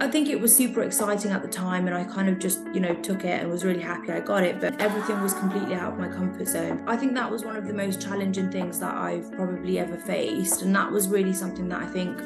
I think it was super exciting at the time, and I kind of just, you know, took it and was really happy I got it. But everything was completely out of my comfort zone. I think that was one of the most challenging things that I've probably ever faced, and that was really something that I think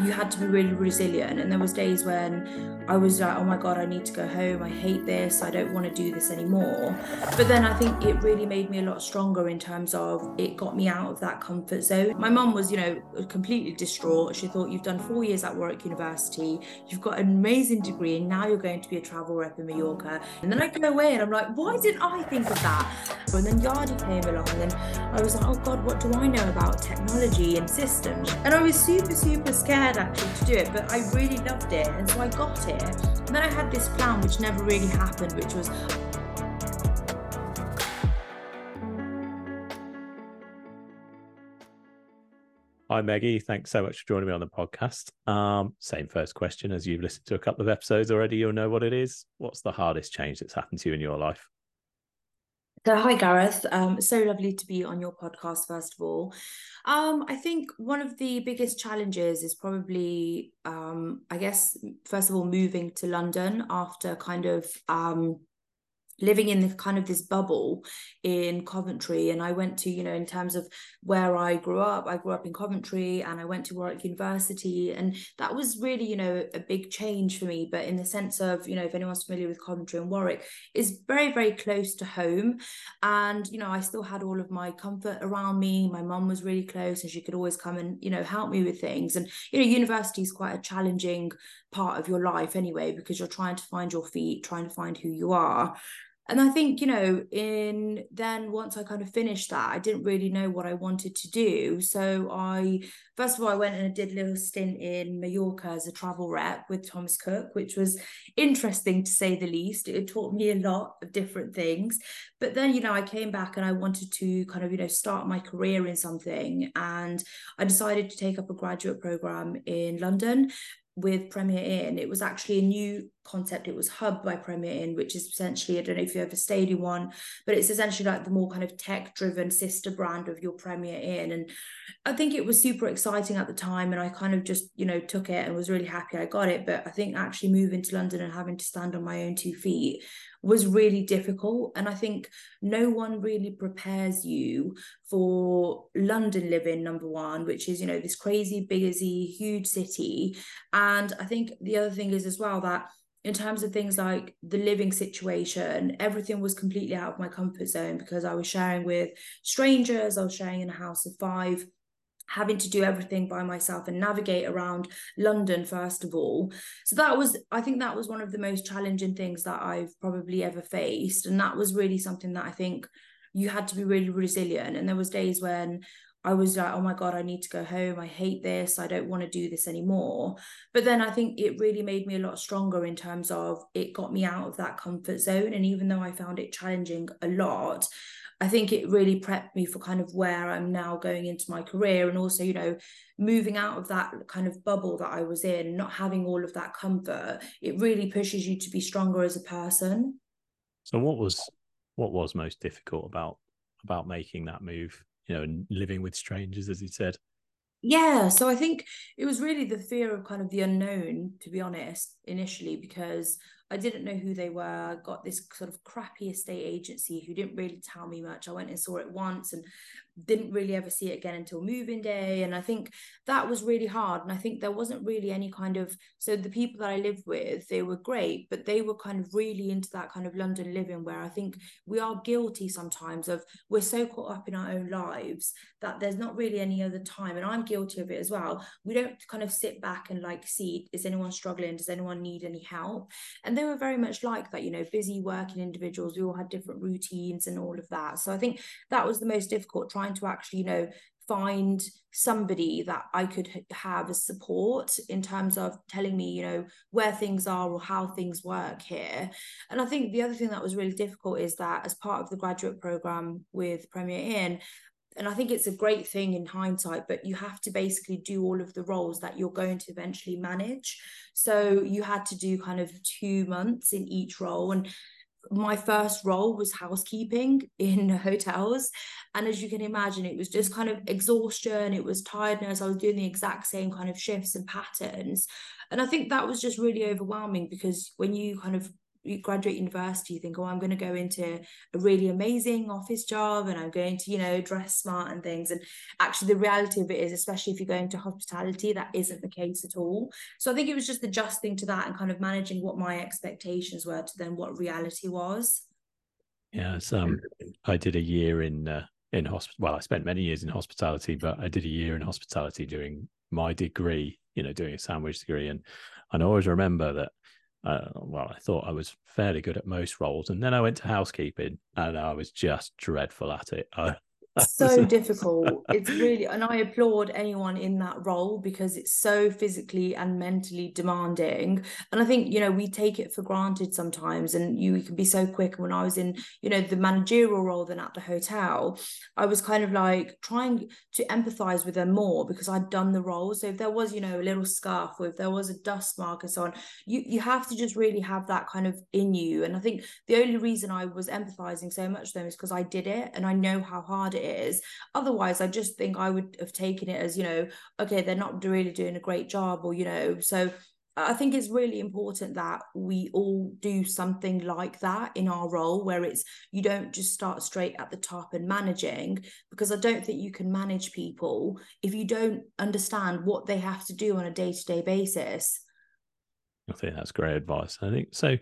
you had to be really resilient. And there was days when I was like, oh my god, I need to go home. I hate this. I don't want to do this anymore. But then I think it really made me a lot stronger in terms of it got me out of that comfort zone. My mum was, you know, completely distraught. She thought you've done four years at Warwick University, you've got an amazing degree, and now you're going to be a travel rep in Mallorca. And then I go away and I'm like, why didn't I think of that? And then Yardi came along, and I was like, oh god, what do I know about technology and systems? And I was super, super scared actually to do it, but I really loved it, and so I got it. And then I had this plan which never really happened, which was Hi, Megi. Thanks so much for joining me on the podcast. Um, same first question as you've listened to a couple of episodes already. You'll know what it is. What's the hardest change that's happened to you in your life? So, hi, Gareth. Um, so lovely to be on your podcast, first of all. Um, I think one of the biggest challenges is probably, um, I guess, first of all, moving to London after kind of um, living in the kind of this bubble in Coventry. And I went to, you know, in terms of where I grew up, I grew up in Coventry and I went to Warwick University. And that was really, you know, a big change for me. But in the sense of, you know, if anyone's familiar with Coventry and Warwick, is very, very close to home. And, you know, I still had all of my comfort around me. My mum was really close and she could always come and, you know, help me with things. And, you know, university is quite a challenging part of your life anyway, because you're trying to find your feet, trying to find who you are and I think, you know, in then once I kind of finished that, I didn't really know what I wanted to do. So I, first of all, I went and I did a little stint in Mallorca as a travel rep with Thomas Cook, which was interesting to say the least. It taught me a lot of different things. But then, you know, I came back and I wanted to kind of, you know, start my career in something. And I decided to take up a graduate program in London with Premier Inn, it was actually a new concept. It was Hub by Premier Inn, which is essentially, I don't know if you ever stayed in one, but it's essentially like the more kind of tech driven sister brand of your Premier Inn. And I think it was super exciting at the time. And I kind of just, you know, took it and was really happy I got it. But I think actually moving to London and having to stand on my own two feet was really difficult. And I think no one really prepares you for London living, number one, which is, you know, this crazy, busy, huge city. And I think the other thing is as well that in terms of things like the living situation, everything was completely out of my comfort zone because I was sharing with strangers, I was sharing in a house of five having to do everything by myself and navigate around London first of all. So that was I think that was one of the most challenging things that I've probably ever faced and that was really something that I think you had to be really resilient and there was days when I was like, oh my God, I need to go home. I hate this. I don't want to do this anymore. But then I think it really made me a lot stronger in terms of it got me out of that comfort zone. And even though I found it challenging a lot, I think it really prepped me for kind of where I'm now going into my career and also, you know, moving out of that kind of bubble that I was in, not having all of that comfort, it really pushes you to be stronger as a person. So what was what was most difficult about about making that move, you know, living with strangers as you said? Yeah, so I think it was really the fear of kind of the unknown, to be honest, initially, because I didn't know who they were. I got this sort of crappy estate agency who didn't really tell me much. I went and saw it once and didn't really ever see it again until moving day. And I think that was really hard. And I think there wasn't really any kind of so the people that I lived with, they were great, but they were kind of really into that kind of London living where I think we are guilty sometimes of we're so caught up in our own lives that there's not really any other time. And I'm guilty of it as well. We don't kind of sit back and like see, is anyone struggling? Does anyone need any help? And they were very much like that, you know, busy working individuals. We all had different routines and all of that. So I think that was the most difficult, trying to actually, you know, find somebody that I could have as support in terms of telling me, you know, where things are or how things work here. And I think the other thing that was really difficult is that as part of the graduate program with Premier Inn, and I think it's a great thing in hindsight, but you have to basically do all of the roles that you're going to eventually manage. So you had to do kind of two months in each role. And my first role was housekeeping in hotels. And as you can imagine, it was just kind of exhaustion, it was tiredness. I was doing the exact same kind of shifts and patterns. And I think that was just really overwhelming because when you kind of graduate university, you think, oh, I'm going to go into a really amazing office job and I'm going to, you know, dress smart and things. And actually, the reality of it is, especially if you go into hospitality, that isn't the case at all. So I think it was just adjusting to that and kind of managing what my expectations were to then what reality was. Yeah, so um, I did a year in uh, in hospital. Well, I spent many years in hospitality, but I did a year in hospitality doing my degree. You know, doing a sandwich degree, and and I always remember that uh, well, I thought I was fairly good at most roles, and then I went to housekeeping, and I was just dreadful at it. I, so difficult. It's really, and I applaud anyone in that role because it's so physically and mentally demanding. And I think, you know, we take it for granted sometimes, and you can be so quick. When I was in, you know, the managerial role then at the hotel, I was kind of like trying to empathize with them more because I'd done the role. So if there was, you know, a little scarf or if there was a dust mark and so on, you, you have to just really have that kind of in you. And I think the only reason I was empathizing so much with them is because I did it and I know how hard it it is. Otherwise, I just think I would have taken it as, you know, okay, they're not really doing a great job, or, you know, so I think it's really important that we all do something like that in our role where it's you don't just start straight at the top and managing because I don't think you can manage people if you don't understand what they have to do on a day-to-day basis. I think that's great advice. I think so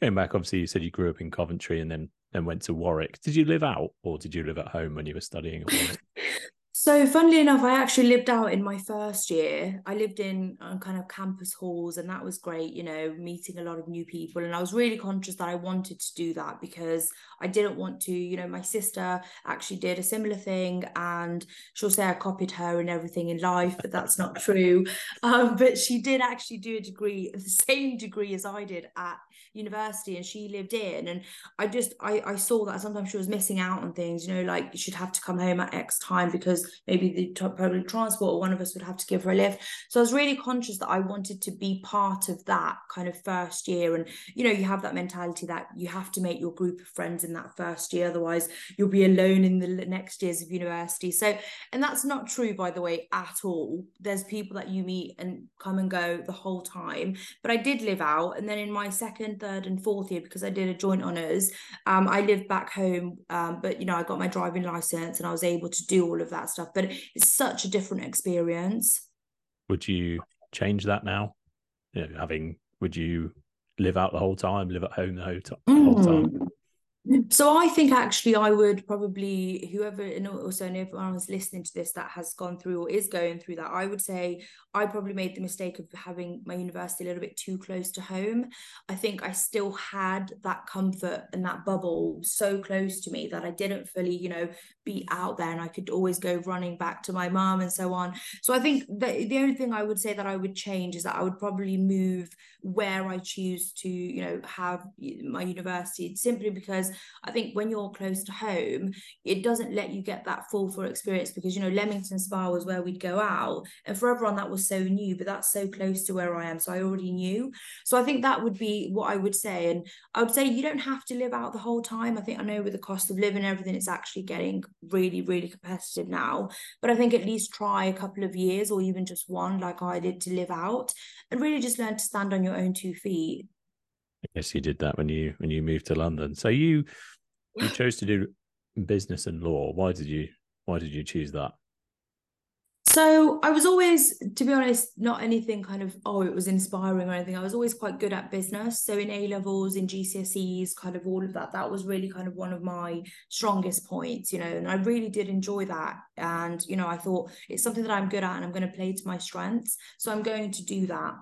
going back obviously you said you grew up in Coventry and then then went to Warwick. Did you live out or did you live at home when you were studying? So, funnily enough, I actually lived out in my first year. I lived in uh, kind of campus halls, and that was great, you know, meeting a lot of new people. And I was really conscious that I wanted to do that because I didn't want to, you know, my sister actually did a similar thing, and she'll say I copied her and everything in life, but that's not true. Um, but she did actually do a degree, the same degree as I did at university, and she lived in. And I just, I, I saw that sometimes she was missing out on things, you know, like she'd have to come home at X time because maybe the public transport or one of us would have to give her a lift. So i was really conscious that i wanted to be part of that kind of first year. And you know you have that mentality that you have to make your group of friends in that first year otherwise you'll be alone in the next years of university. So and that's not true by the way at all. There's people that you meet and come and go the whole time. But i did live out. And then in my second third and fourth year because i did a joint honors um, i lived back home um, but you know i got my driving license and i was able to do all of that stuff but it's such a different experience. Would you change that now? You know, having would you live out the whole time live at home the whole, t- mm. whole time so I think actually I would probably whoever and also if anyone's listening to this that has gone through or is going through that, I would say I probably made the mistake of having my university a little bit too close to home. I think I still had that comfort and that bubble so close to me that I didn't fully, you know, be out there and I could always go running back to my mom and so on. So I think the the only thing I would say that I would change is that I would probably move where I choose to, you know, have my university simply because I think when you're close to home, it doesn't let you get that full full experience because you know Leamington Spa was where we'd go out, and for everyone that was so new, but that's so close to where I am, so I already knew. So I think that would be what I would say, and I would say you don't have to live out the whole time. I think I know with the cost of living and everything, it's actually getting really really competitive now, but I think at least try a couple of years or even just one, like I did, to live out and really just learn to stand on your own two feet. Yes, you did that when you when you moved to London. So you you chose to do business and law. Why did you why did you choose that? So I was always, to be honest, not anything kind of, oh, it was inspiring or anything. I was always quite good at business. So in A levels, in GCSEs, kind of all of that, that was really kind of one of my strongest points, you know, and I really did enjoy that. And, you know, I thought it's something that I'm good at and I'm going to play to my strengths. So I'm going to do that.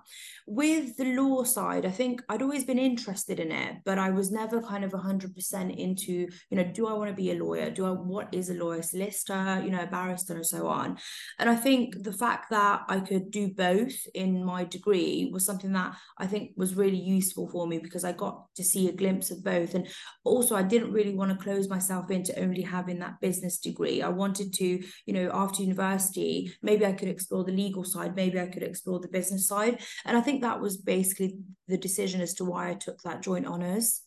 With the law side, I think I'd always been interested in it, but I was never kind of 100% into, you know, do I want to be a lawyer? Do I, what is a lawyer, solicitor, uh, you know, barrister, and so on. And I think the fact that I could do both in my degree was something that I think was really useful for me because I got to see a glimpse of both. And also, I didn't really want to close myself into only having that business degree. I wanted to, you know, after university, maybe I could explore the legal side, maybe I could explore the business side. And I think that was basically the decision as to why I took that joint honours.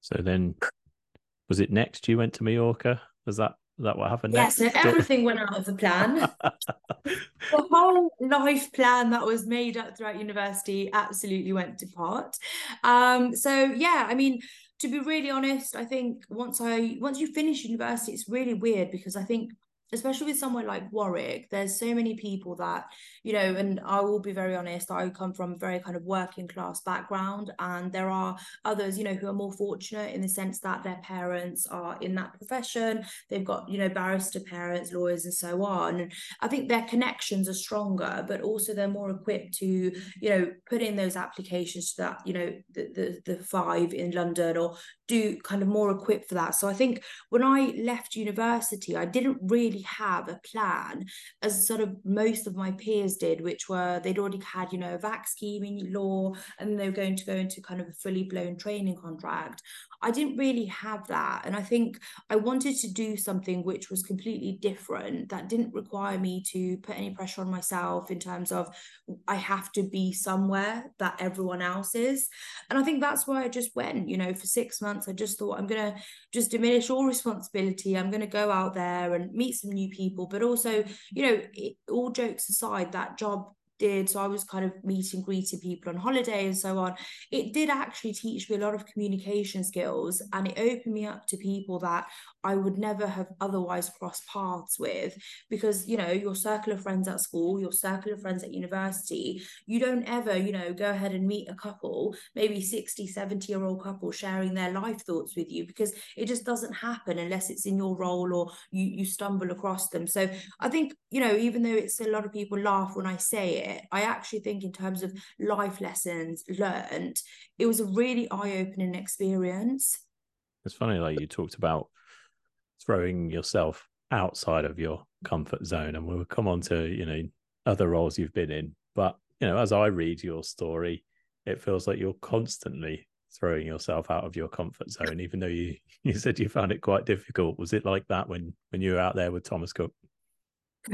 So then, was it next you went to Mallorca? Was that that what happened Yes, next? so everything went out of the plan. the whole life plan that was made up throughout university absolutely went to pot. Um, so yeah, I mean, to be really honest, I think once I once you finish university, it's really weird because I think especially with somewhere like Warwick, there's so many people that, you know, and I will be very honest, I come from a very kind of working class background, and there are others, you know, who are more fortunate in the sense that their parents are in that profession. They've got, you know, barrister parents, lawyers, and so on. And I think their connections are stronger, but also they're more equipped to, you know, put in those applications to that, you know, the the, the five in London or do kind of more equipped for that. So I think when I left university, I didn't really have a plan as sort of most of my peers did, which were they'd already had, you know, a VAC scheme in law and they were going to go into kind of a fully blown training contract. I didn't really have that. And I think I wanted to do something which was completely different that didn't require me to put any pressure on myself in terms of I have to be somewhere that everyone else is. And I think that's why I just went, you know, for six months, I just thought I'm going to just diminish all responsibility. I'm going to go out there and meet some new people. But also, you know, it, all jokes aside, that job did. So i was kind of meeting greeting people on holiday and so on. It did actually teach me a lot of communication skills and it opened me up to people that I would never have otherwise crossed paths with because you know your circle of friends at school your circle of friends at university you don't ever you know go ahead and meet a couple maybe 60 70 year old couple sharing their life thoughts with you because it just doesn't happen unless it's in your role or you you stumble across them. So I think you know even though it's a lot of people laugh when I say it I actually think in terms of life lessons learned it was a really eye-opening experience. It's funny like you talked about throwing yourself outside of your comfort zone and we'll come on to you know other roles you've been in. But you know as i read your story it feels like you're constantly throwing yourself out of your comfort zone even though you you said you found it quite difficult. Was it like that when when you were out there with thomas cook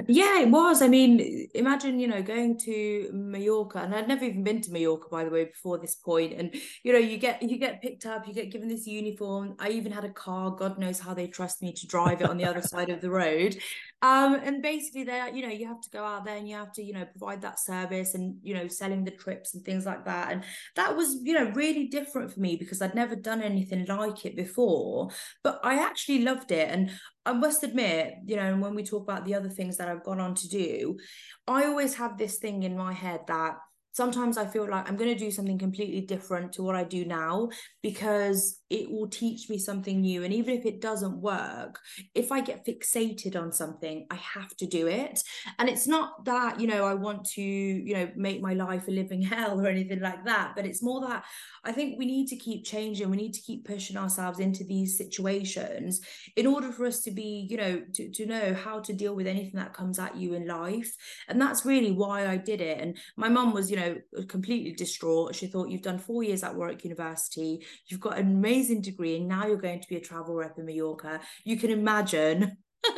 yeah, it was. I mean, imagine, you know, going to Mallorca, and I'd never even been to Mallorca, by the way, before this point. And you know, you get you get picked up, you get given this uniform. I even had a car. God knows how they trust me to drive it on the other side of the road. Um, and basically, there, you know, you have to go out there and you have to, you know, provide that service and you know, selling the trips and things like that. And that was, you know, really different for me because I'd never done anything like it before. But I actually loved it, and I must admit, you know, and when we talk about the other things that I've gone on to do, I always have this thing in my head that sometimes I feel like I'm going to do something completely different to what I do now because it will teach me something new. And even if it doesn't work, if I get fixated on something, I have to do it. And it's not that, you know, I want to, you know, make my life a living hell or anything like that, but it's more that I think we need to keep changing. We need to keep pushing ourselves into these situations in order for us to be, you know, to, to know how to deal with anything that comes at you in life. And that's really why I did it. And my mum was, you know, completely distraught. She thought, you've done four years at Warwick University, you've got an amazing degree, and now you're going to be a travel rep in Mallorca. You can imagine.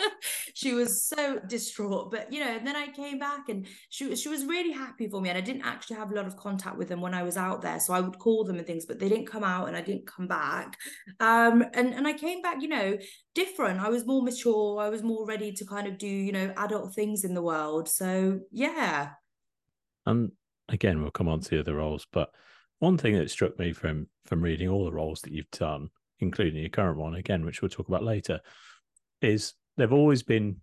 She was so distraught but you know and then i came back and she she was really happy for me and i didn't actually have a lot of contact with them when i was out there so i would call them and things but they didn't come out and i didn't come back. Um and and i came back you know different. I was more mature. I was more ready to kind of do you know adult things in the world. So yeah. And again we'll come on to the other roles but one thing that struck me from from reading all the roles that you've done including your current one again which we'll talk about later is they've always been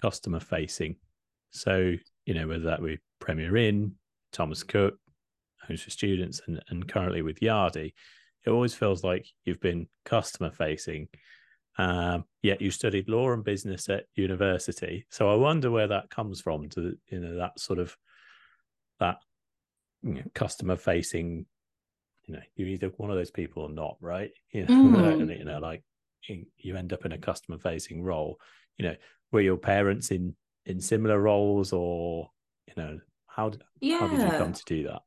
customer facing. So, you know, whether that be Premier Inn, Thomas Cook, Homes for Students, and, and currently with Yardi, it always feels like you've been customer facing. Um, yet you studied law and business at university. So I wonder where that comes from to, you know, that sort of that you know, customer facing, you know, you're either one of those people or not, right? You know, mm. you know, like you end up in a customer facing role you know were your parents in in similar roles or you know how did, yeah. how did you come to do that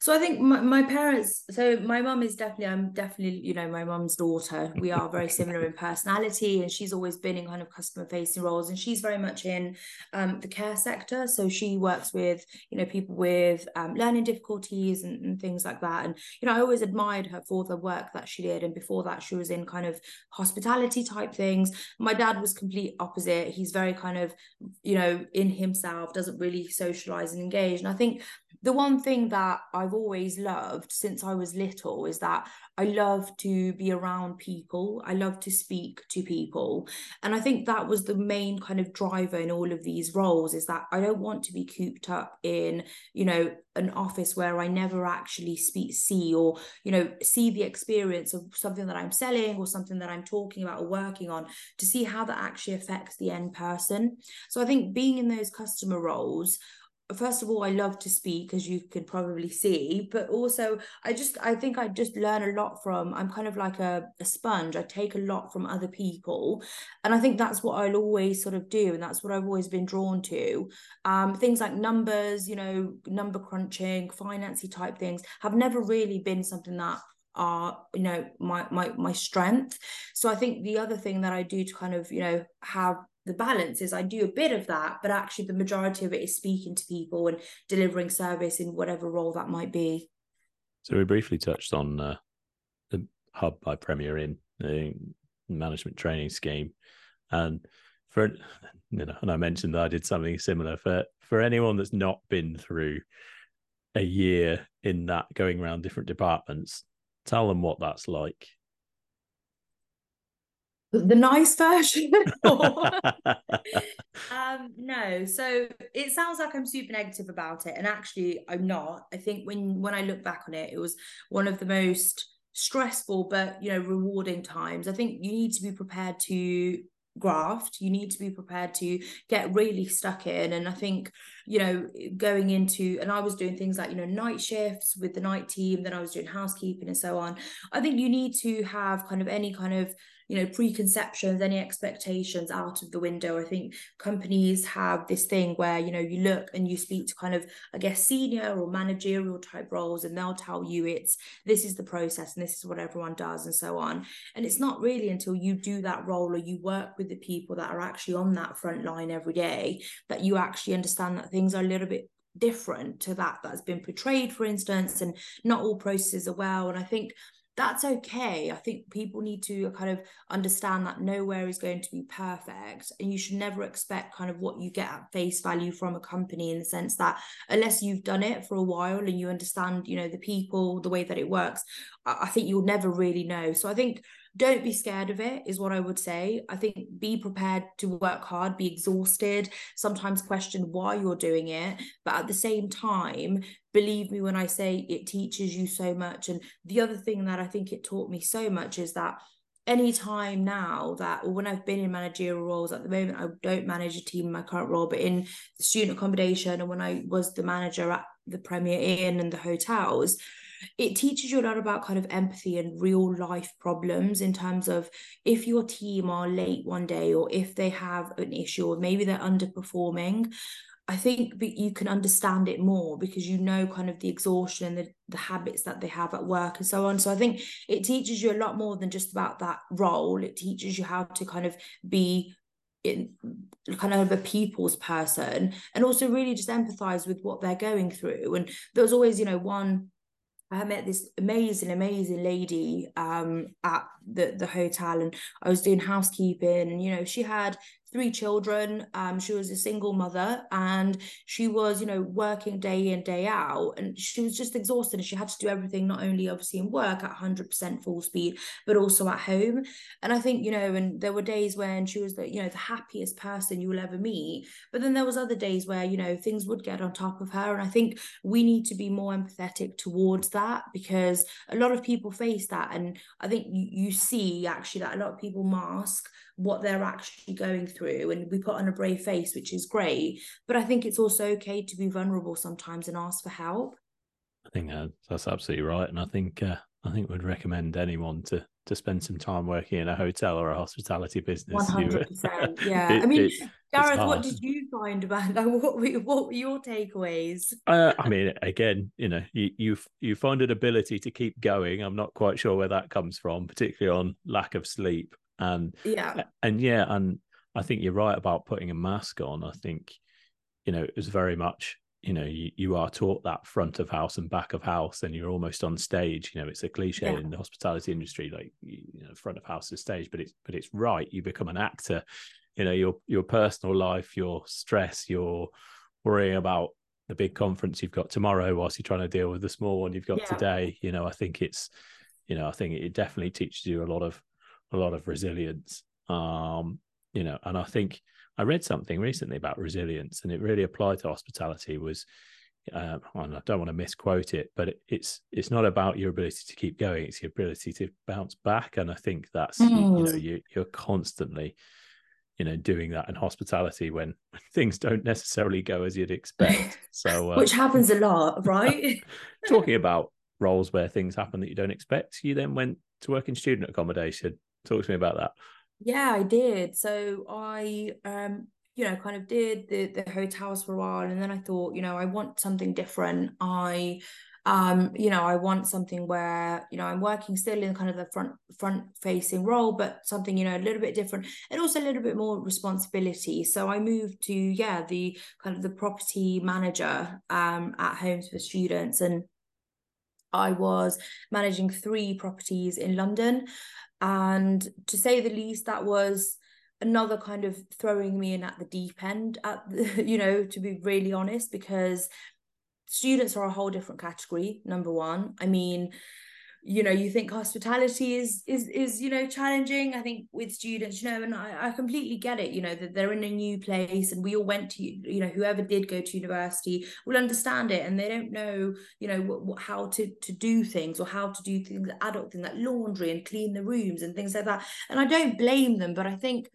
So I think my, my parents. So my mum is definitely. I'm definitely. You know, my mum's daughter. We are very similar in personality, and she's always been in kind of customer facing roles, and she's very much in um, the care sector. So she works with you know people with um, learning difficulties and, and things like that. And you know, I always admired her for the work that she did. And before that, she was in kind of hospitality type things. My dad was complete opposite. He's very kind of you know in himself, doesn't really socialize and engage. And I think the one thing that I've always loved since I was little is that I love to be around people. I love to speak to people. And I think that was the main kind of driver in all of these roles is that I don't want to be cooped up in, you know, an office where I never actually speak, see, or, you know, see the experience of something that I'm selling or something that I'm talking about or working on to see how that actually affects the end person. So I think being in those customer roles, first of all i love to speak as you can probably see but also i just i think i just learn a lot from i'm kind of like a, a sponge. I take a lot from other people and i think that's what i'll always sort of do and that's what i've always been drawn to. Um, things like numbers you know number crunching financy type things have never really been something that are you know my my my strength. So i think the other thing that i do to kind of you know have the balance is I do a bit of that, but actually the majority of it is speaking to people and delivering service in whatever role that might be. So we briefly touched on uh, the hub by Premier Inn, the management training scheme, and for you know, and I mentioned that I did something similar for for anyone that's not been through a year in that going around different departments. Tell them what that's like the nice version. Um no so it sounds like i'm super negative about it and actually i'm not. I think when when i look back on it it was one of the most stressful but you know rewarding times. I think you need to be prepared to graft. You need to be prepared to get really stuck in and i think you know going into and i was doing things like you know night shifts with the night team then i was doing housekeeping and so on. I think you need to have kind of any kind of you know preconceptions any expectations out of the window. I think companies have this thing where you know you look and you speak to kind of i guess senior or managerial type roles and they'll tell you it's this is the process and this is what everyone does and so on. And it's not really until you do that role or you work with the people that are actually on that front line every day that you actually understand that things are a little bit different to that that's been portrayed for instance and not all processes are well. And i think that's okay. I think people need to kind of understand that nowhere is going to be perfect. And you should never expect kind of what you get at face value from a company in the sense that unless you've done it for a while and you understand, you know, the people, the way that it works, I think you'll never really know. So I think don't be scared of it is what i would say i think be prepared to work hard be exhausted sometimes question why you're doing it but at the same time believe me when i say it teaches you so much. And the other thing that i think it taught me so much is that any time now that or when I've been in managerial roles at the moment I don't manage a team in my current role but in student accommodation and when I was the manager at the Premier Inn and the hotels it teaches you a lot about kind of empathy and real life problems in terms of if your team are late one day or if they have an issue or maybe they're underperforming I think you can understand it more because you know kind of the exhaustion and the, the habits that they have at work and so on. So I think it teaches you a lot more than just about that role. It teaches you how to kind of be in kind of a people's person and also really just empathize with what they're going through. And there was always, you know, one I met this amazing, amazing lady um, at the the hotel, and I was doing housekeeping, and you know, she had three children. Um, she was a single mother and she was, you know, working day in, day out. And she was just exhausted and she had to do everything, not only obviously in work at 100% full speed, but also at home. And I think, you know, and there were days when she was the, you know, the happiest person you will ever meet. But then there was other days where, you know, things would get on top of her. And I think we need to be more empathetic towards that because a lot of people face that. And I think you, you see actually that a lot of people mask what they're actually going through and we put on a brave face which is great but i think it's also okay to be vulnerable sometimes and ask for help i think uh, that's absolutely right and i think uh, i think we'd recommend anyone to to spend some time working in a hotel or a hospitality business 100% yeah it, i mean it, Gareth, what did you find about like what were what were your takeaways? Uh, I mean, again, you know, you you you find an ability to keep going. I'm not quite sure where that comes from, particularly on lack of sleep. And yeah, and yeah, and I think you're right about putting a mask on. I think, you know, it was very much, you know, you, you are taught that front of house and back of house, and you're almost on stage. You know, it's a cliche yeah. in the hospitality industry, like you know, front of house is stage, but it's but it's right. You become an actor you know your your personal life your stress your worrying about the big conference you've got tomorrow whilst you're trying to deal with the small one you've got yeah. today you know i think it's you know i think it definitely teaches you a lot of a lot of resilience um you know and i think i read something recently about resilience and it really applied to hospitality was uh, and I don't want to misquote it, but it, it's it's not about your ability to keep going; it's your ability to bounce back. And I think that's mm. you, you, know mm. you, you're constantly you know doing that in hospitality when, things don't necessarily go as you'd expect so uh, which happens a lot right talking about roles where things happen that you don't expect you then went to work in student accommodation talk to me about that. Yeah i did. So i um you know kind of did the the hotels for a while and then i thought you know i want something different. I um you know i want something where you know i'm working still in kind of the front front facing role but something you know a little bit different and also a little bit more responsibility. So i moved to yeah the kind of the property manager um at homes for students and i was managing three properties in london and to say the least that was another kind of throwing me in at the deep end at the, you know to be really honest because students are a whole different category number one. I mean you know you think hospitality is is is you know challenging. I think with students you know and I, I completely get it you know that they're in a new place and we all went to you know whoever did go to university will understand it and they don't know you know what, what, how to to do things or how to do things adult things like laundry and clean the rooms and things like that. And i don't blame them but i think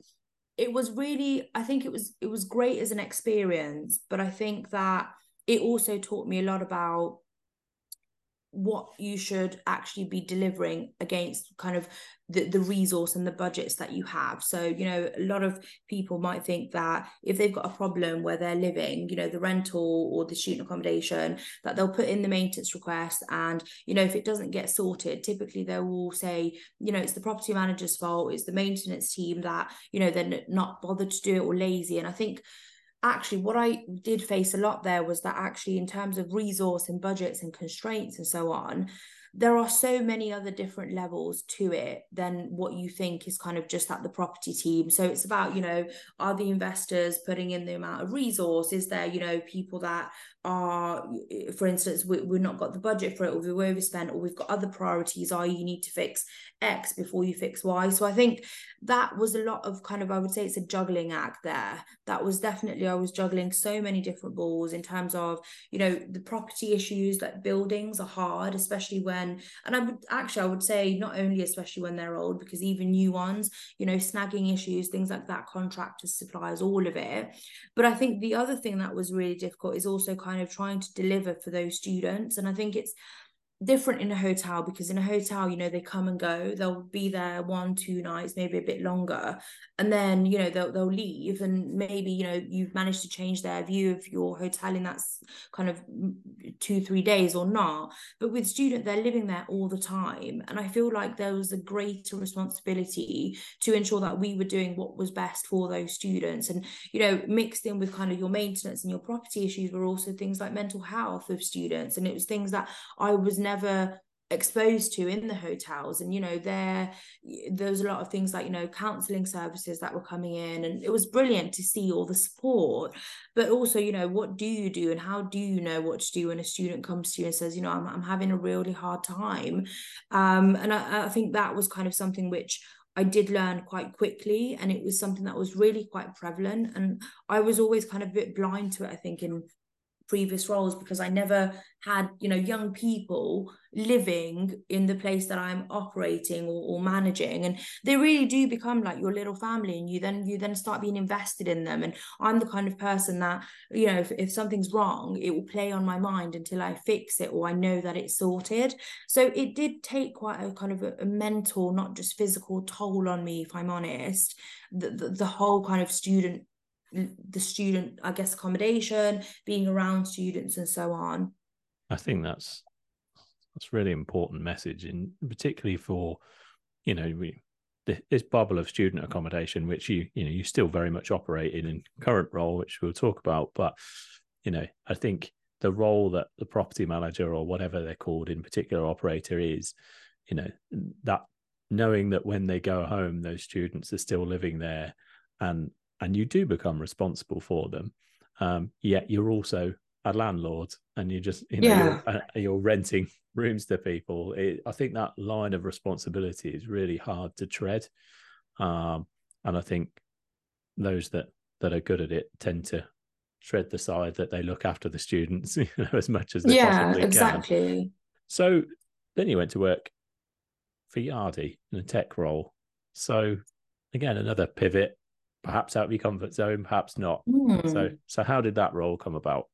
it was really i think it was it was great as an experience but i think that it also taught me a lot about what you should actually be delivering against kind of the, the resource and the budgets that you have. So you know a lot of people might think that if they've got a problem where they're living you know the rental or the student accommodation that they'll put in the maintenance request and you know if it doesn't get sorted typically they will say you know it's the property manager's fault it's the maintenance team that you know they're not bothered to do it or lazy. And i think actually what i did face a lot there was that actually in terms of resource and budgets and constraints and so on there are so many other different levels to it than what you think is kind of just at the property team. So it's about you know are the investors putting in the amount of resource? Is there you know people that are for instance we, we've not got the budget for it or we've overspent or we've got other priorities are you need to fix x before you fix y. So i think that was a lot of kind of i would say it's a juggling act there. That was definitely i was juggling so many different balls in terms of you know the property issues like buildings are hard especially when and i would actually i would say not only especially when they're old because even new ones you know snagging issues things like that contractors suppliers all of it. But i think the other thing that was really difficult is also kind of trying to deliver for those students. And i think it's different in a hotel because in a hotel you know they come and go they'll be there one two nights maybe a bit longer and then you know they'll, they'll leave and maybe you know you've managed to change their view of your hotel in that kind of two three days or not. But with student they're living there all the time and i feel like there was a greater responsibility to ensure that we were doing what was best for those students. And you know mixed in with kind of your maintenance and your property issues were also things like mental health of students and it was things that i was never never exposed to in the hotels. And you know there there's a lot of things like you know counseling services that were coming in and it was brilliant to see all the support. But also you know what do you do and how do you know what to do when a student comes to you and says you know i'm, I'm having a really hard time. Um, and I, I think that was kind of something which I did learn quite quickly and it was something that was really quite prevalent. And I was always kind of a bit blind to it I think in previous roles because I never had, you know, young people living in the place that I'm operating or, or, managing. And they really do become like your little family and you then you then start being invested in them. And I'm the kind of person that, you know, if, if something's wrong, it will play on my mind until I fix it or I know that it's sorted. So it did take quite a kind of a, a mental, not just physical toll on me, if I'm honest. The, the, the whole kind of student the student, I guess, accommodation, being around students, and so on. I think that's that's really important message, and particularly for you know we, this bubble of student accommodation, which you you know you still very much operate in in current role, which we'll talk about. But you know, I think the role that the property manager or whatever they're called in particular operator is, you know, that knowing that when they go home, those students are still living there, and and you do become responsible for them. Um, yet you're also a landlord, and you just you know yeah. you're, uh, you're renting rooms to people. It, I think that line of responsibility is really hard to tread, um, and I think those that that are good at it tend to tread the side that they look after the students you know, as much as they yeah, possibly exactly. can. So then you went to work for Yardi in a tech role. So again, another pivot, perhaps out of your comfort zone, perhaps not. Mm. So so how did that role come about?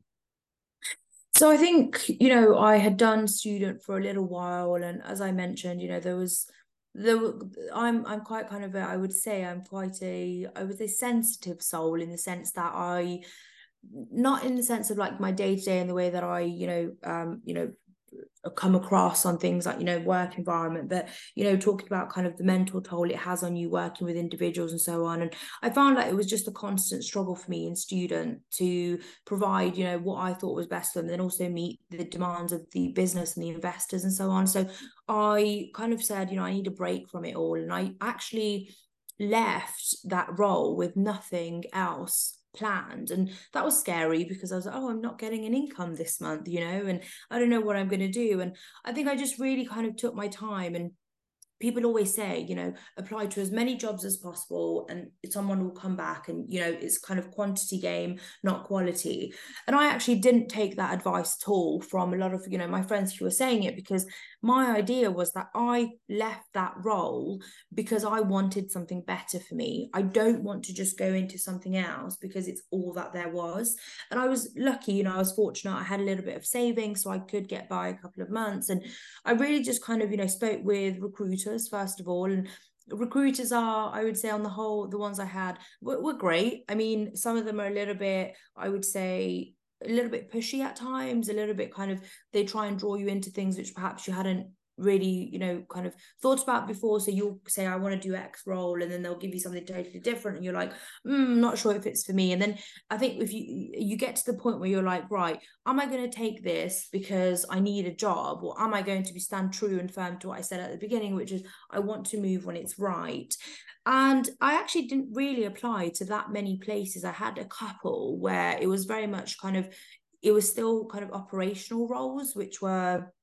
So I think, you know, I had done student for a little while and as I mentioned, you know, there was there I'm I'm quite kind of a, I would say I'm quite a I was a sensitive soul in the sense that I not in the sense of like my day to day and the way that I, you know, um, you know, come across on things like you know work environment but you know talking about kind of the mental toll it has on you working with individuals and so on. And i found like it was just a constant struggle for me in student to provide you know what i thought was best for them and then also meet the demands of the business and the investors and so on. So i kind of said you know i need a break from it all. And i actually left that role with nothing else planned and that was scary because i was like oh i'm not getting an income this month you know and i don't know what i'm going to do and i think i just really kind of took my time and people always say you know apply to as many jobs as possible and someone will come back and you know it's kind of quantity game not quality. And i actually didn't take that advice at all from a lot of you know my friends who were saying it because my idea was that i left that role because i wanted something better for me. I don't want to just go into something else because it's all that there was. And i was lucky you know i was fortunate. I had a little bit of savings so i could get by a couple of months. And i really just kind of you know spoke with recruiters recruiters first of all and recruiters are i would say on the whole the ones i had were, were great. I mean some of them are a little bit i would say a little bit pushy at times a little bit kind of they try and draw you into things which perhaps you hadn't really you know kind of thought about before. So you'll say i want to do x role and then they'll give you something totally different and you're like mm, not sure if it's for me. And then i think if you you get to the point where you're like right am i going to take this because i need a job or am i going to be stand true and firm to what i said at the beginning which is i want to move when it's right? And i actually didn't really apply to that many places. I had a couple where it was very much kind of it was still kind of operational roles which were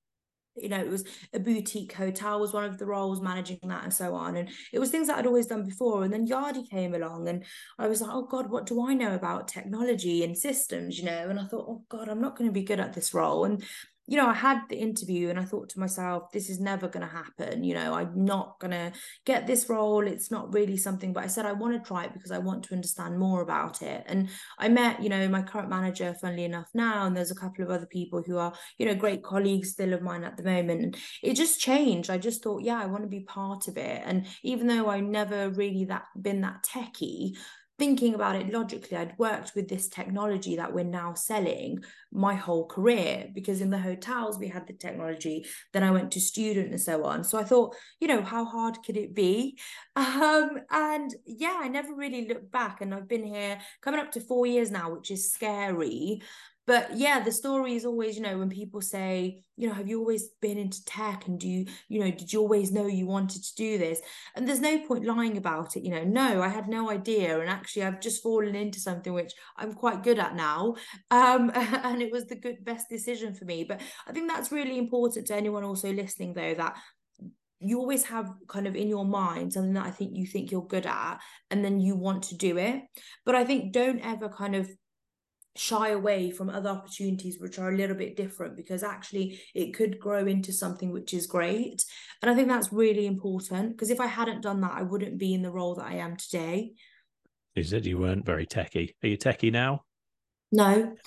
you know it was a boutique hotel was one of the roles managing that and so on. And it was things that i'd always done before. And then yardi came along and i was like oh god what do i know about technology and systems? you know? And i thought oh god i'm not going to be good at this role. And you know, I had the interview and I thought to myself, this is never going to happen. You know, I'm not going to get this role. It's not really something, but I said, I want to try it because I want to understand more about it. And I met, you know, my current manager, funnily enough, now, and there's a couple of other people who are, you know, great colleagues still of mine at the moment. And it just changed. I just thought, yeah, I want to be part of it. And even though I never really that been that techie, thinking about it logically, I'd worked with this technology that we're now selling my whole career because in the hotels we had the technology. Then I went to student and so on. So I thought, you know, how hard could it be? Um, and yeah, I never really looked back. And I've been here coming up to four years now, which is scary but yeah the story is always you know when people say you know have you always been into tech? And do you you know did you always know you wanted to do this? And there's no point lying about it you know. No i had no idea. And actually i've just fallen into something which i'm quite good at now. Um and it was the good best decision for me. But i think that's really important to anyone also listening though that you always have kind of in your mind something that I think you think you're good at, and then you want to do it. But I think don't ever kind of shy away from other opportunities which are a little bit different because actually it could grow into something which is great. And i think that's really important because if i hadn't done that i wouldn't be in the role that i am today. You said you weren't very techy are you techy now? No.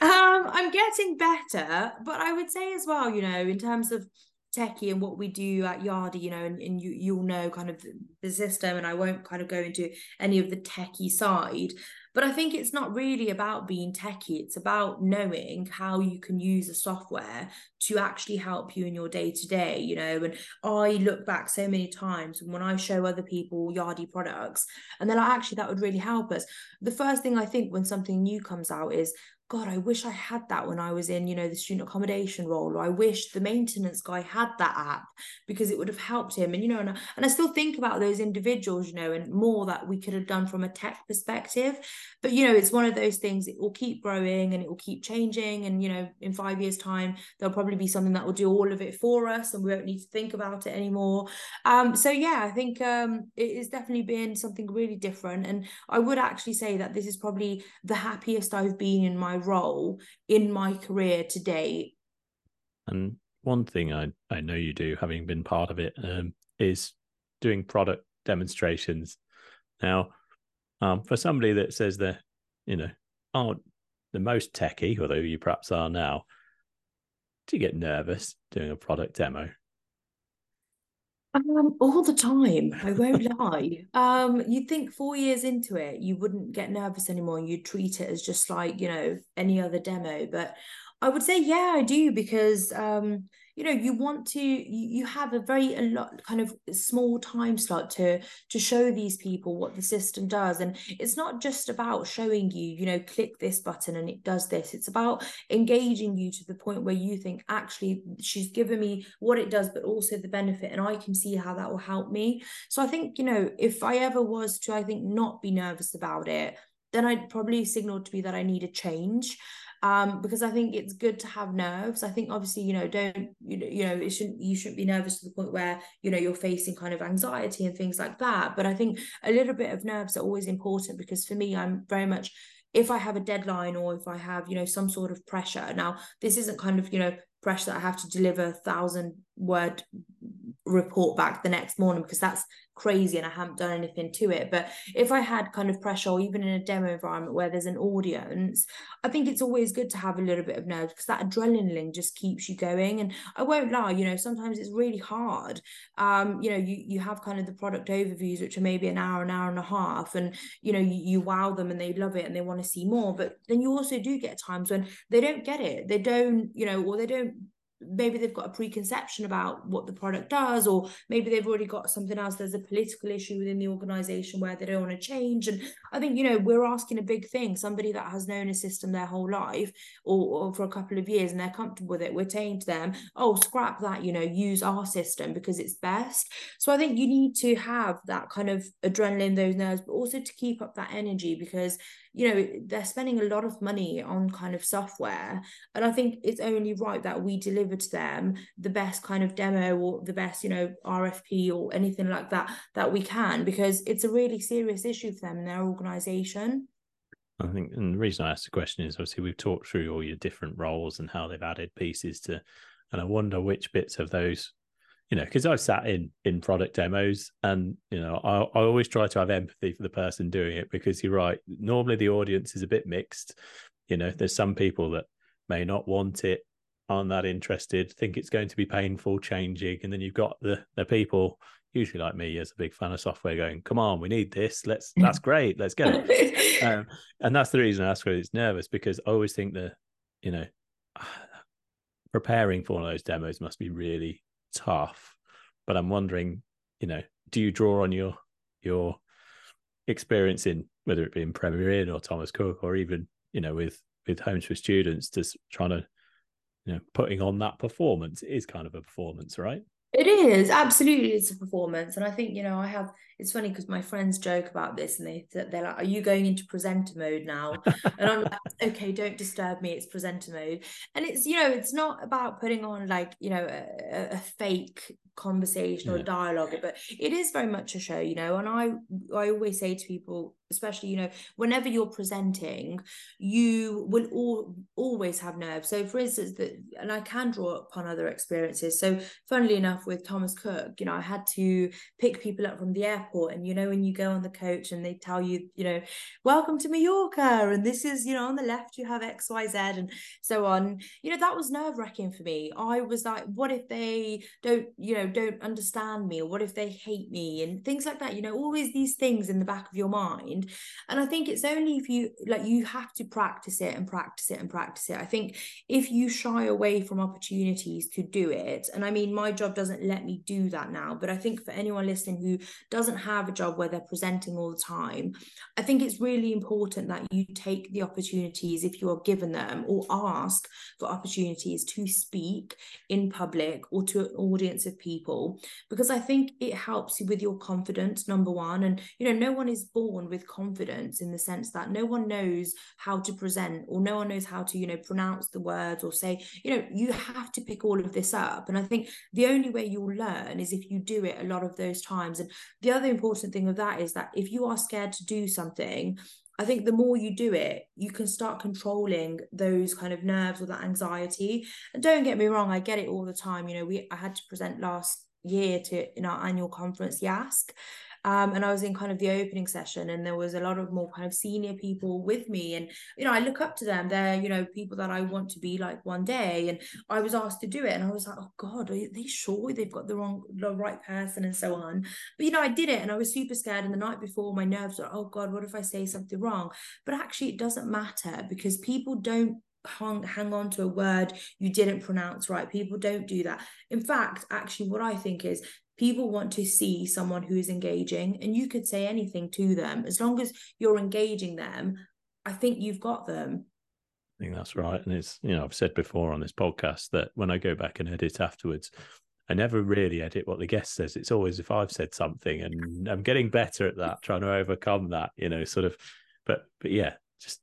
Um i'm getting better but i would say as well you know in terms of techie and what we do at Yardi, you know, and, and you you'll know kind of the system, and I won't kind of go into any of the techie side. But I think it's not really about being techie. It's about knowing how you can use a software to actually help you in your day to day, you know. And I look back so many times when I show other people Yardi products and they're like, actually, that would really help us. The first thing I think when something new comes out is, God, I wish I had that when I was in, you know, the student accommodation role, or I wish the maintenance guy had that app because it would have helped him. And, you know, and, and I still think about those individuals, you know, and more that we could have done from a tech perspective. But, you know, it's one of those things, it will keep growing and it will keep changing. And, you know, in five years' time, there'll probably be something that will do all of it for us and we won't need to think about it anymore. Um, so, yeah, I think um, it has definitely been something really different. And I would actually say that this is probably the happiest I've been in my role in my career to date. And one thing I, I know you do, having been part of it, um, is doing product demonstrations. Now, um, for somebody that says they're, you know, aren't the most techie, although you perhaps are now, do you get nervous doing a product demo? Um, all the time. I won't lie. Um, you'd think four years into it, you wouldn't get nervous anymore. You'd treat it as just like, you know, any other demo. But I would say, yeah, I do because um, you know you want to you, have a very a lot kind of small time slot to to show these people what the system does. And it's not just about showing you you know click this button and it does this. It's about engaging you to the point where you think actually she's given me what it does but also the benefit and i can see how that will help me. So i think you know if i ever was to i think not be nervous about it then I'd probably signal to me that I need a change um, because I think it's good to have nerves. I think obviously, you know, don't you know, you know, it shouldn't you shouldn't be nervous to the point where you know you're facing kind of anxiety and things like that. But I think a little bit of nerves are always important because for me, I'm very much if I have a deadline or if I have, you know, some sort of pressure. Now, this isn't kind of, you know, pressure that I have to deliver a thousand word report back the next morning because that's crazy and I haven't done anything to it. But if I had kind of pressure, or even in a demo environment where there's an audience, I think it's always good to have a little bit of nerves because that adrenaline just keeps you going. And I won't lie, you know, sometimes it's really hard. Um, you know, you you have kind of the product overviews, which are maybe an hour, an hour and a half, and you know, you, you wow them and they love it and they want to see more. But then you also do get times when they don't get it. They don't, you know, or they don't maybe they've got a preconception about what the product does or maybe they've already got something else. There's a political issue within the organization where they don't want to change. And i think you know we're asking a big thing. Somebody that has known a system their whole life or, or for a couple of years and they're comfortable with it we're saying to them oh scrap that you know use our system because it's best. So i think you need to have that kind of adrenaline those nerves but also to keep up that energy because you know they're spending a lot of money on kind of software and i think it's only right that we deliver to them the best kind of demo or the best you know rfp or anything like that that we can because it's a really serious issue for them and their organization. I think, and the reason I asked the question is obviously we've talked through all your different roles and how they've added pieces to, and I wonder which bits of those you know, because I've sat in in product demos, and you know, I, I always try to have empathy for the person doing it because you're right. Normally, the audience is a bit mixed. You know, there's some people that may not want it, aren't that interested, think it's going to be painful, changing, and then you've got the the people usually like me as a big fan of software going come on we need this let's that's great let's get it um, and that's the reason i ask whether it's nervous because i always think that you know preparing for one of those demos must be really tough. But I'm wondering, you know, do you draw on your your experience in whether it be in Premier Inn or Thomas Cook or even you know with with homes for students, just trying to you know putting on that performance is kind of a performance, right? It is absolutely it's a performance, and I think you know I have. It's funny because my friends joke about this, and they they're like, "Are you going into presenter mode now?" and I'm like, "Okay, don't disturb me. It's presenter mode." And it's you know it's not about putting on like you know a, a fake conversation or dialogue but it is very much a show you know and i i always say to people especially you know whenever you're presenting you will all, always have nerves so for instance that and i can draw upon other experiences so funnily enough with thomas cook you know i had to pick people up from the airport and you know when you go on the coach and they tell you you know welcome to mallorca and this is you know on the left you have xyz and so on. You know that was nerve wracking for me. I was like what if they don't you know don't understand me? or what if they hate me? and things like that you know always these things in the back of your mind. And i think it's only if you like you have to practice it and practice it and practice it. I think if you shy away from opportunities to do it and i mean my job doesn't let me do that now but i think for anyone listening who doesn't have a job where they're presenting all the time i think it's really important that you take the opportunities if you are given them or ask for opportunities to speak in public or to an audience of people because i think it helps you with your confidence number one. And you know no one is born with confidence in the sense that no one knows how to present or no one knows how to you know pronounce the words or say you know you have to pick all of this up. And i think the only way you'll learn is if you do it a lot of those times. And the other important thing of that is that if you are scared to do something I think the more you do it, you can start controlling those kind of nerves or that anxiety. And don't get me wrong, I get it all the time. You know, we I had to present last year to in our annual conference, YASC. Um, and I was in kind of the opening session, and there was a lot of more kind of senior people with me. And, you know, I look up to them. They're, you know, people that I want to be like one day. And I was asked to do it. And I was like, oh God, are they sure they've got the wrong, the right person and so on? But, you know, I did it and I was super scared. And the night before, my nerves were, oh God, what if I say something wrong? But actually, it doesn't matter because people don't hang, hang on to a word you didn't pronounce right. People don't do that. In fact, actually, what I think is people want to see someone who is engaging and you could say anything to them. As long as you're engaging them i think you've got them. I think that's right. And it's you know i've said before on this podcast that when i go back and edit afterwards i never really edit what the guest says. It's always if i've said something and i'm getting better at that trying to overcome that you know sort of but but yeah just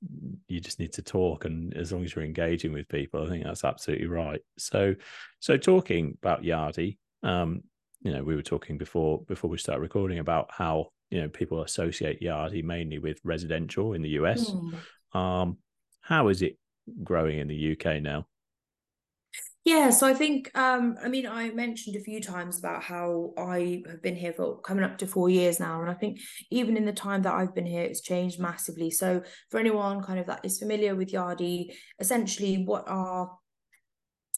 you just need to talk. And as long as you're engaging with people i think that's absolutely right. So so talking about yardi um you know we were talking before before we start recording about how you know people associate Yardi mainly with residential in the US. Mm. Um, how is it growing in the UK now? Yeah, so I think um, I mean I mentioned a few times about how I have been here for coming up to four years now, and I think even in the time that I've been here, it's changed massively. So for anyone kind of that is familiar with Yardi, essentially what our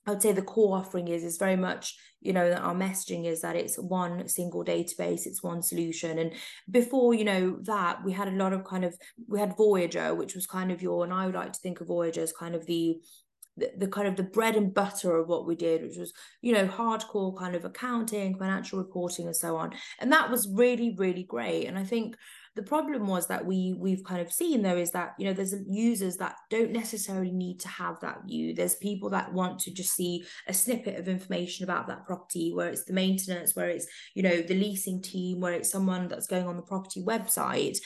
I would say the core offering is is very much you know our messaging is that it's one single database it's one solution. And before you know that we had a lot of kind of we had Voyager which was kind of your and I would like to think of Voyager as kind of the the, the kind of the bread and butter of what we did which was you know hardcore kind of accounting financial reporting and so on. And that was really really great. And I think the problem was that we we've kind of seen though is that you know there's users that don't necessarily need to have that view. There's people that want to just see a snippet of information about that property where it's the maintenance where it's you know the leasing team where it's someone that's going on the property website.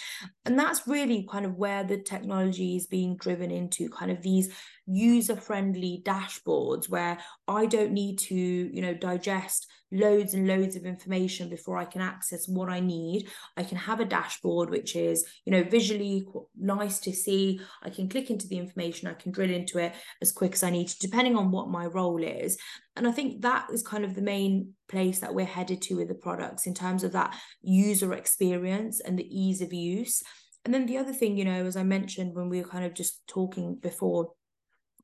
And that's really kind of where the technology is being driven into kind of these user friendly dashboards where I don't need to, you know, digest loads and loads of information before I can access what I need. I can have a dashboard which is, you know, visually nice to see. I can click into the information, I can drill into it as quick as I need to, depending on what my role is. And I think that is kind of the main place that we're headed to with the products in terms of that user experience and the ease of use. And then the other thing, you know, as I mentioned when we were kind of just talking before,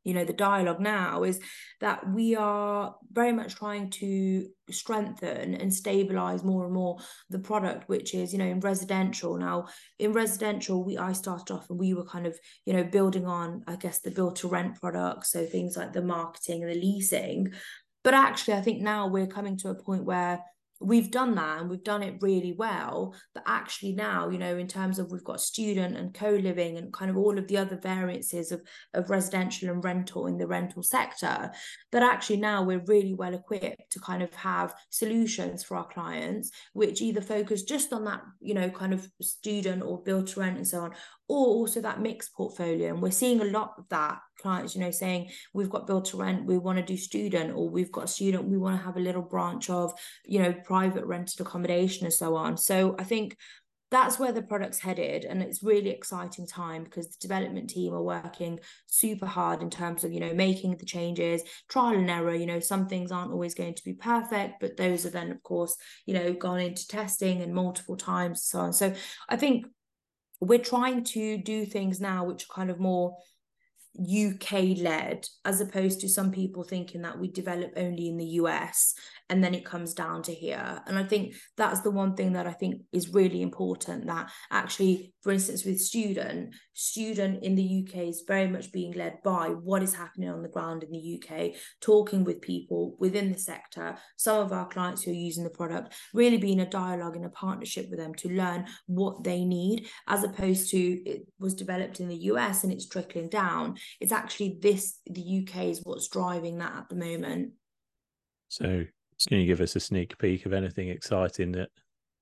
you know the dialogue now is that we are very much trying to strengthen and stabilize more and more the product which is you know in residential. Now in residential we i started off and we were kind of you know building on i guess the build to rent products so things like the marketing and the leasing. But actually i think now we're coming to a point where we've done that and we've done it really well but actually now you know in terms of we've got student and co-living and kind of all of the other variances of, of residential and rental in the rental sector that actually now we're really well equipped to kind of have solutions for our clients which either focus just on that you know kind of student or build to rent and so on or also that mixed portfolio. And we're seeing a lot of that clients, you know, saying we've got built to rent, we want to do student, or we've got a student, we want to have a little branch of, you know, private rented accommodation and so on. So I think that's where the product's headed and it's really exciting time because the development team are working super hard in terms of you know making the changes trial and error you know some things aren't always going to be perfect but those are then of course you know gone into testing and multiple times and so on so i think we're trying to do things now which are kind of more UK led, as opposed to some people thinking that we develop only in the US and then it comes down to here. And I think that's the one thing that I think is really important that actually, for instance, with student, student in the UK is very much being led by what is happening on the ground in the UK, talking with people within the sector, some of our clients who are using the product, really being a dialogue and a partnership with them to learn what they need, as opposed to it was developed in the US and it's trickling down. It's actually this, the UK is what's driving that at the moment. So can you give us a sneak peek of anything exciting that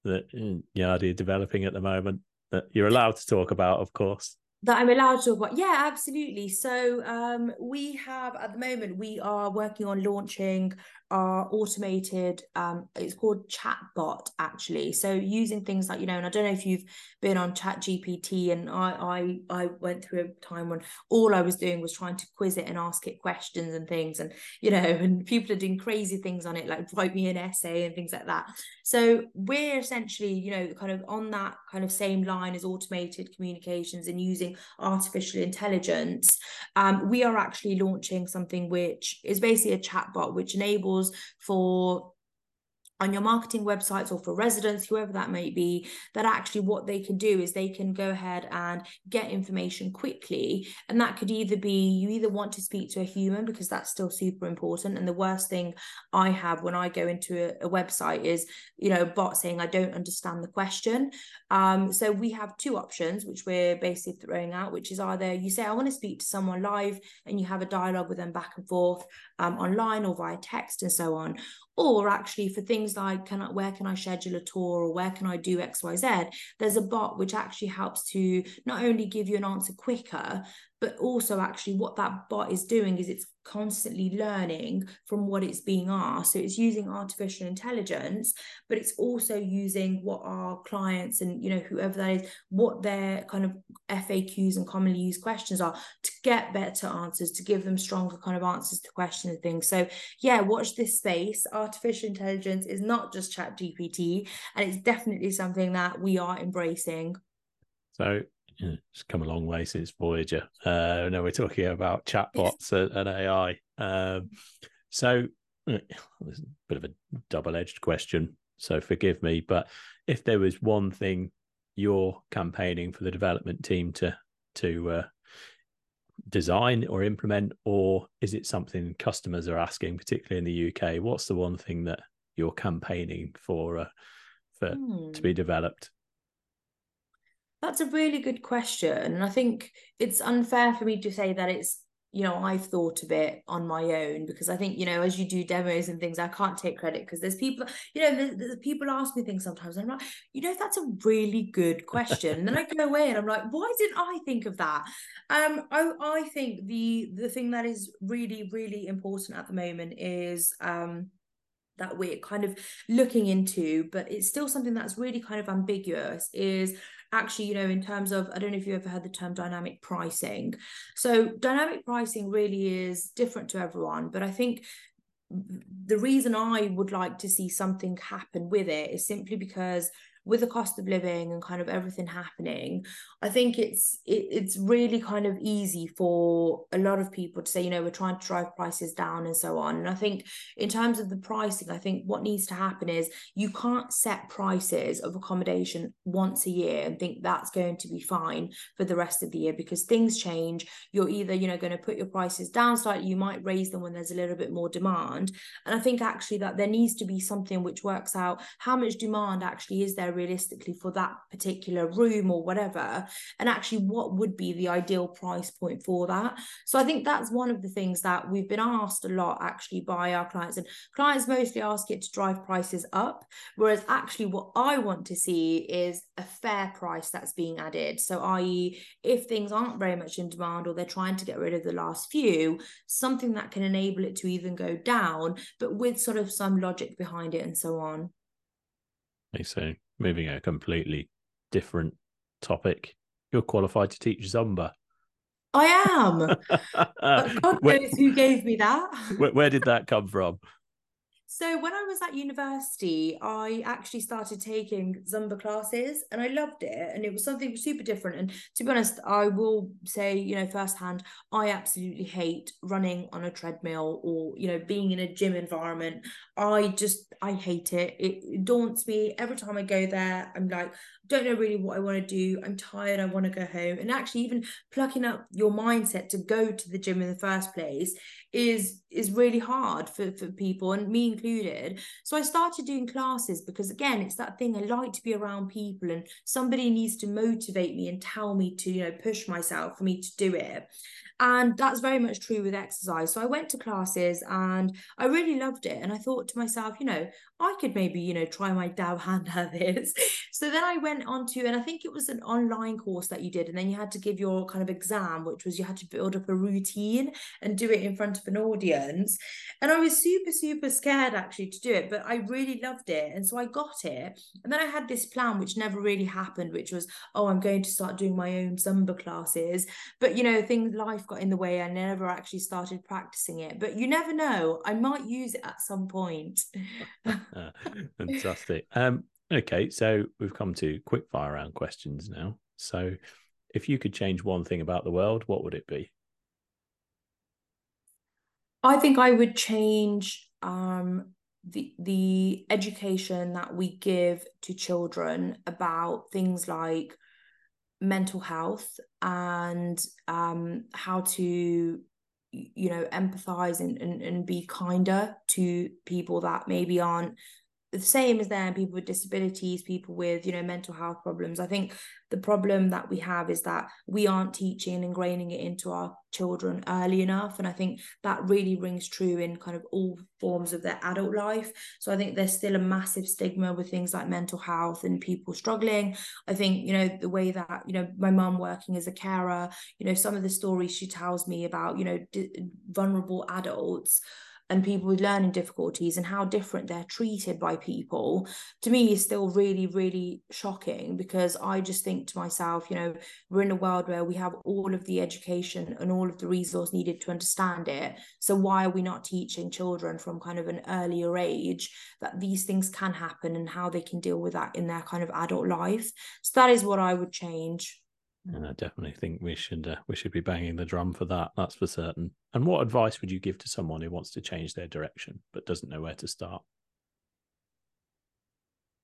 that Yardi are developing at the moment that you're allowed to talk about, of course? that I'm allowed to talk. Yeah, absolutely. So um, we have at the moment we are working on launching our automated. Um, it's called chatbot actually. So using things like you know, and I don't know if you've been on Chat GPT, and I I I went through a time when all I was doing was trying to quiz it and ask it questions and things, and you know, and people are doing crazy things on it, like write me an essay and things like that. So we're essentially you know kind of on that kind of same line as automated communications and using artificial intelligence, um, we are actually launching something which is basically a chatbot which enables for on your marketing websites or for residents, whoever that may be, that actually what they can do is they can go ahead and get information quickly. And that could either be you either want to speak to a human because that's still super important. And the worst thing I have when I go into a, a website is, you know, bot saying, I don't understand the question. Um, so we have two options, which we're basically throwing out, which is either you say, I want to speak to someone live and you have a dialogue with them back and forth um, online or via text and so on, or actually for things like can I, where can I schedule a tour or where can I do XYZ, there's a bot which actually helps to not only give you an answer quicker, but also actually what that bot is doing is it's constantly learning from what it's being asked. So it's using artificial intelligence but it's also using what our clients and you know whoever that is what their kind of faqs and commonly used questions are to get better answers to give them stronger kind of answers to questions and things. So yeah watch this space. Artificial intelligence is not just chat gpt and it's definitely something that we are embracing. So it's come a long way since Voyager. Uh, now we're talking about chatbots and, and AI. Um, so, it's a bit of a double-edged question. So forgive me, but if there was one thing you're campaigning for the development team to to uh, design or implement, or is it something customers are asking, particularly in the UK? What's the one thing that you're campaigning for uh, for hmm. to be developed? That's a really good question. And I think it's unfair for me to say that it's, you know, I've thought of it on my own because I think, you know, as you do demos and things, I can't take credit because there's people, you know, there's, there's people ask me things sometimes. And I'm like, you know, that's a really good question. and then I go away and I'm like, why didn't I think of that? Um, I, I think the the thing that is really, really important at the moment is um that we're kind of looking into, but it's still something that's really kind of ambiguous is actually, you know, in terms of, I don't know if you ever heard the term dynamic pricing. So, dynamic pricing really is different to everyone, but I think the reason I would like to see something happen with it is simply because with the cost of living and kind of everything happening i think it's it, it's really kind of easy for a lot of people to say you know we're trying to drive prices down and so on. And i think in terms of the pricing i think what needs to happen is you can't set prices of accommodation once a year and think that's going to be fine for the rest of the year because things change. You're either you know going to put your prices down slightly you might raise them when there's a little bit more demand. And i think actually that there needs to be something which works out. How much demand actually is there realistically for that particular room or whatever and actually what would be the ideal price point for that. So i think that's one of the things that we've been asked a lot actually by our clients and clients mostly ask it to drive prices up whereas actually what i want to see is a fair price that's being added. So i.e if things aren't very much in demand or they're trying to get rid of the last few something that can enable it to even go down but with sort of some logic behind it and so on. So moving a completely different topic. You're qualified to teach zumba. I am. God knows who gave me that. Where, where did that come from so when I was at university, I actually started taking Zumba classes and I loved it. And it was something super different. And to be honest, I will say, you know, firsthand, I absolutely hate running on a treadmill or, you know, being in a gym environment. I just, I hate it. It daunts me. Every time I go there, I'm like, don't know really what I want to do. I'm tired. I want to go home. And actually, even plucking up your mindset to go to the gym in the first place is is really hard for, for people and me included. So I started doing classes because again, it's that thing I like to be around people and somebody needs to motivate me and tell me to, you know, push myself for me to do it. And that's very much true with exercise. So I went to classes and I really loved it. And I thought to myself, you know, I could maybe, you know, try my Dow hand at this. So then I went on to, and I think it was an online course that you did. And then you had to give your kind of exam, which was you had to build up a routine and do it in front of an audience. And I was super, super scared actually to do it, but I really loved it. And so I got it. And then I had this plan, which never really happened, which was, oh, I'm going to start doing my own Zumba classes. But, you know, things, life got in the way. I never actually started practicing it, but you never know. I might use it at some point. Fantastic. Um, okay, so we've come to quick fire round questions now. So, if you could change one thing about the world, what would it be? I think I would change um, the the education that we give to children about things like mental health and um, how to you know empathize and, and, and be kinder to people that maybe aren't the same as there people with disabilities people with you know mental health problems. I think the problem that we have is that we aren't teaching and ingraining it into our children early enough. And i think that really rings true in kind of all forms of their adult life. So i think there's still a massive stigma with things like mental health and people struggling. I think you know the way that you know my mum working as a carer you know some of the stories she tells me about you know d- vulnerable adults and people with learning difficulties and how different they're treated by people to me is still really really shocking because i just think to myself you know we're in a world where we have all of the education and all of the resource needed to understand it. So why are we not teaching children from kind of an earlier age that these things can happen and how they can deal with that in their kind of adult life? So that is what i would change and I definitely think we should uh, we should be banging the drum for that. That's for certain. And what advice would you give to someone who wants to change their direction but doesn't know where to start?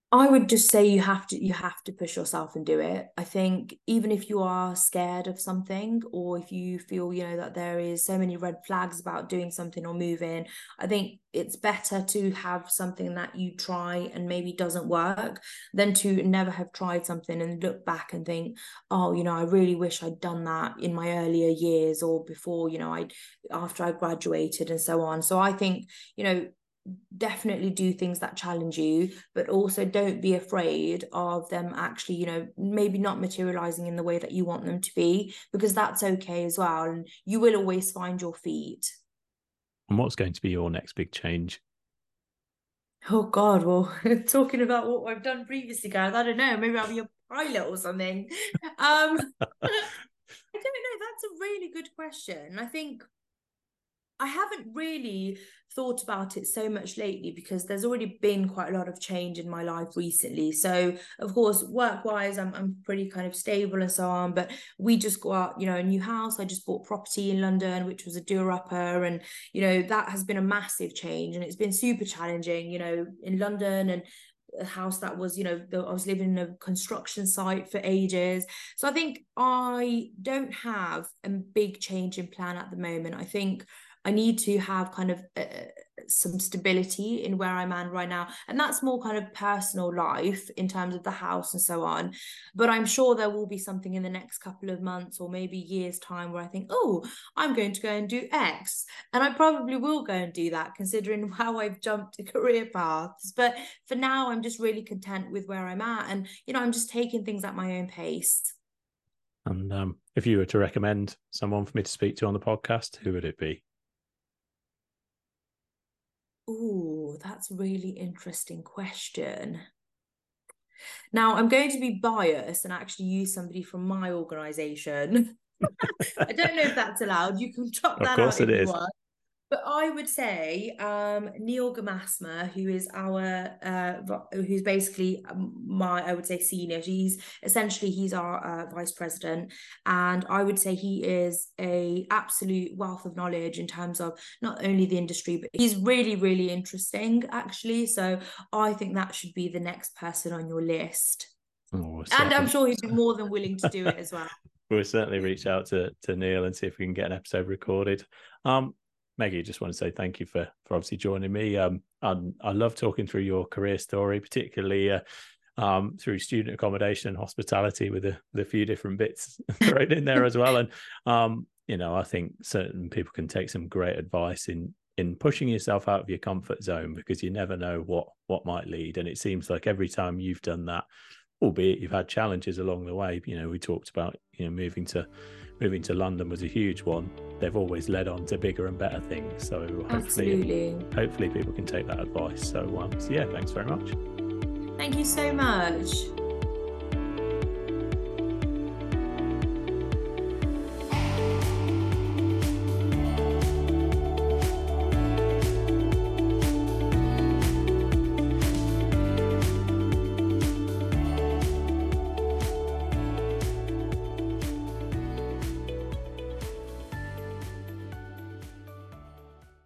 I would just say you have to you have to push yourself and do it. I think even if you are scared of something or if you feel you know that there is so many red flags about doing something or moving, I think it's better to have something that you try and maybe doesn't work than to never have tried something and look back and think, oh, you know, I really wish I'd done that in my earlier years or before, you know, I after I graduated and so on. So I think, you know, definitely do things that challenge you but also don't be afraid of them actually you know maybe not materializing in the way that you want them to be because that's okay as well and you will always find your feet. And what's going to be your next big change? Oh god well talking about what i've done previously guys i don't know maybe i'll be a pilot or something. Um i don't know that's a really good question. I think I haven't really thought about it so much lately because there's already been quite a lot of change in my life recently. So, of course, work wise, I'm, I'm pretty kind of stable and so on. But we just got, you know, a new house. I just bought property in London, which was a doer upper. And, you know, that has been a massive change and it's been super challenging, you know, in London and a house that was you know i was living in a construction site for ages so i think i don't have a big change in plan at the moment i think I need to have kind of uh, some stability in where I'm at right now. And that's more kind of personal life in terms of the house and so on. But I'm sure there will be something in the next couple of months or maybe years' time where I think, oh, I'm going to go and do X. And I probably will go and do that considering how I've jumped career paths. But for now, I'm just really content with where I'm at. And, you know, I'm just taking things at my own pace. And um, if you were to recommend someone for me to speak to on the podcast, who would it be? Oh, that's a really interesting question. Now, I'm going to be biased and actually use somebody from my organization. I don't know if that's allowed. You can drop that out. of course out it is. But I would say um, Neil Gemassmer, who is our, uh, who's basically um, my, I would say senior. He's essentially he's our uh, vice president, and I would say he is a absolute wealth of knowledge in terms of not only the industry, but he's really really interesting actually. So I think that should be the next person on your list. Oh, and I'm sure he'd be more than willing to do it as well. we'll certainly reach out to to Neil and see if we can get an episode recorded. Um, Megi, just want to say thank you for for obviously joining me. Um, I, I love talking through your career story, particularly uh, um, through student accommodation and hospitality, with a with a few different bits thrown in there as well. And um, you know, I think certain people can take some great advice in in pushing yourself out of your comfort zone because you never know what what might lead. And it seems like every time you've done that, albeit you've had challenges along the way. You know, we talked about you know moving to moving to London was a huge one. They've always led on to bigger and better things. So hopefully, Absolutely. hopefully people can take that advice. So, um, so yeah, thanks very much. Thank you so much.